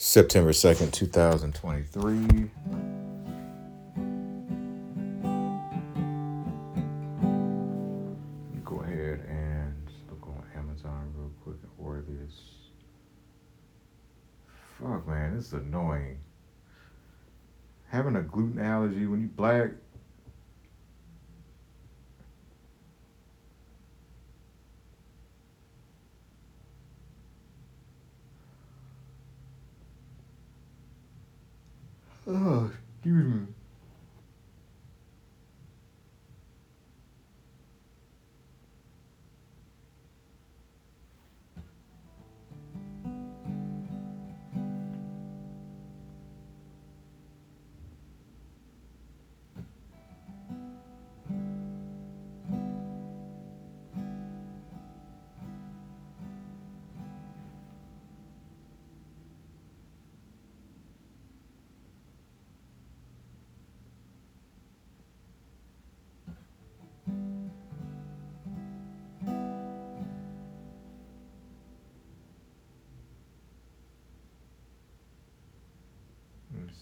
September 2nd, 2023. Go ahead and look on Amazon real quick and order this. Fuck, man, this is annoying. Having a gluten allergy when you black. Oh, excuse me.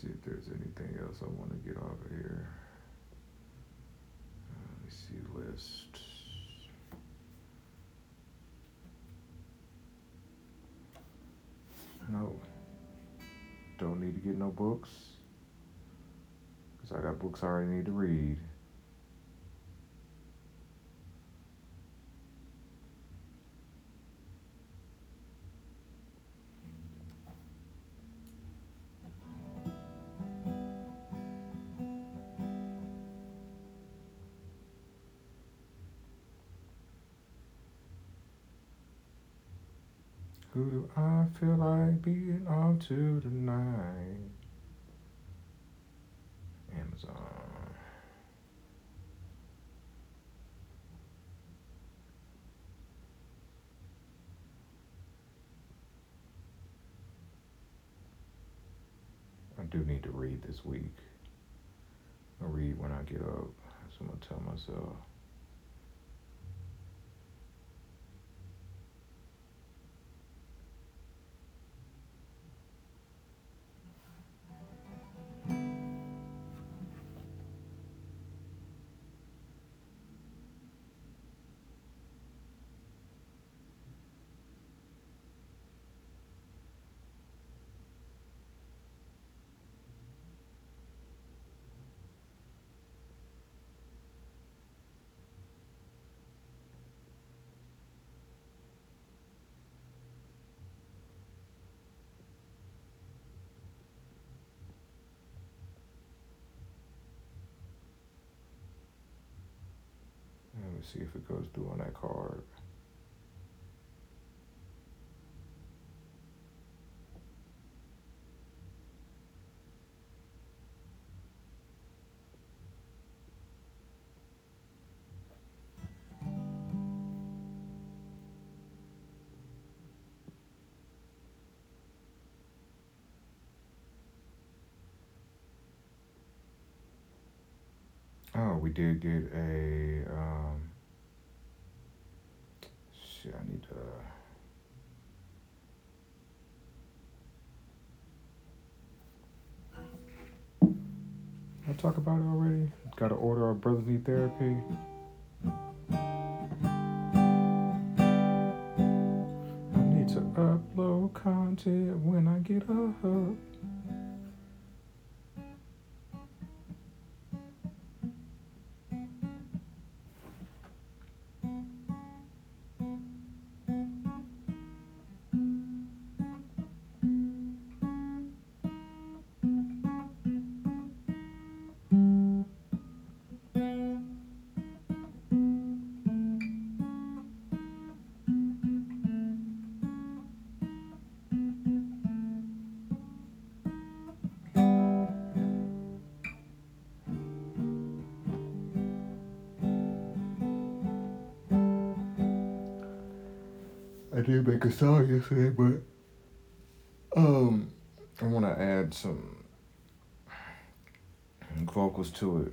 See if there's anything else I want to get off of here. Uh, Let me see list. No. Don't need to get no books. Because I got books I already need to read. Who do I feel like being on to tonight? Amazon. I do need to read this week. I'll read when I get up. That's what I'm gonna tell myself. See if it goes through on that card. Oh, we did get a um shit, I need to uh, I talk about it already? Got to order our Brothers Need Therapy. I need to upload content when I get up. Did make a song yesterday, but um, I want to add some vocals to it.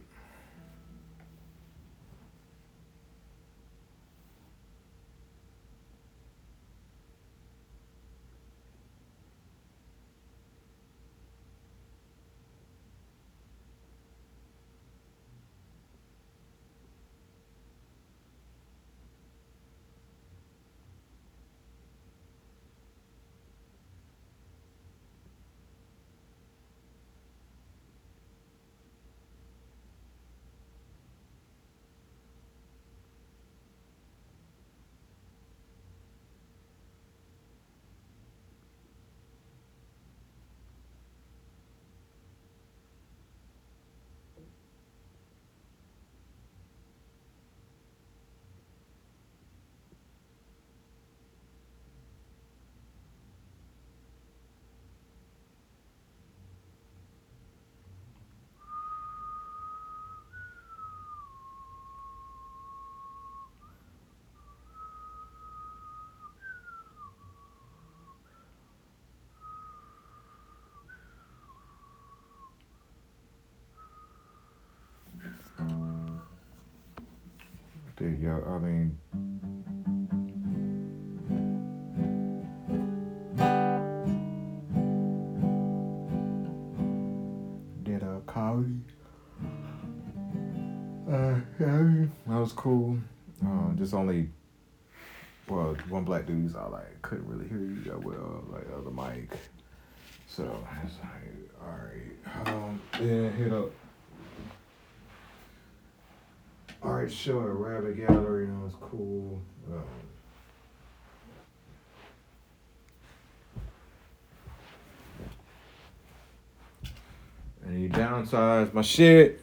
Yeah, I mean. Did a comedy. Uh, that was cool. Um, just only, well, one black dude. dude's I like couldn't really hear you that well, like other mic. So it's like, all right, um, yeah, hit up. All right, sure, Rabbit Gallery, that was cool. Um, and he downsized my shit.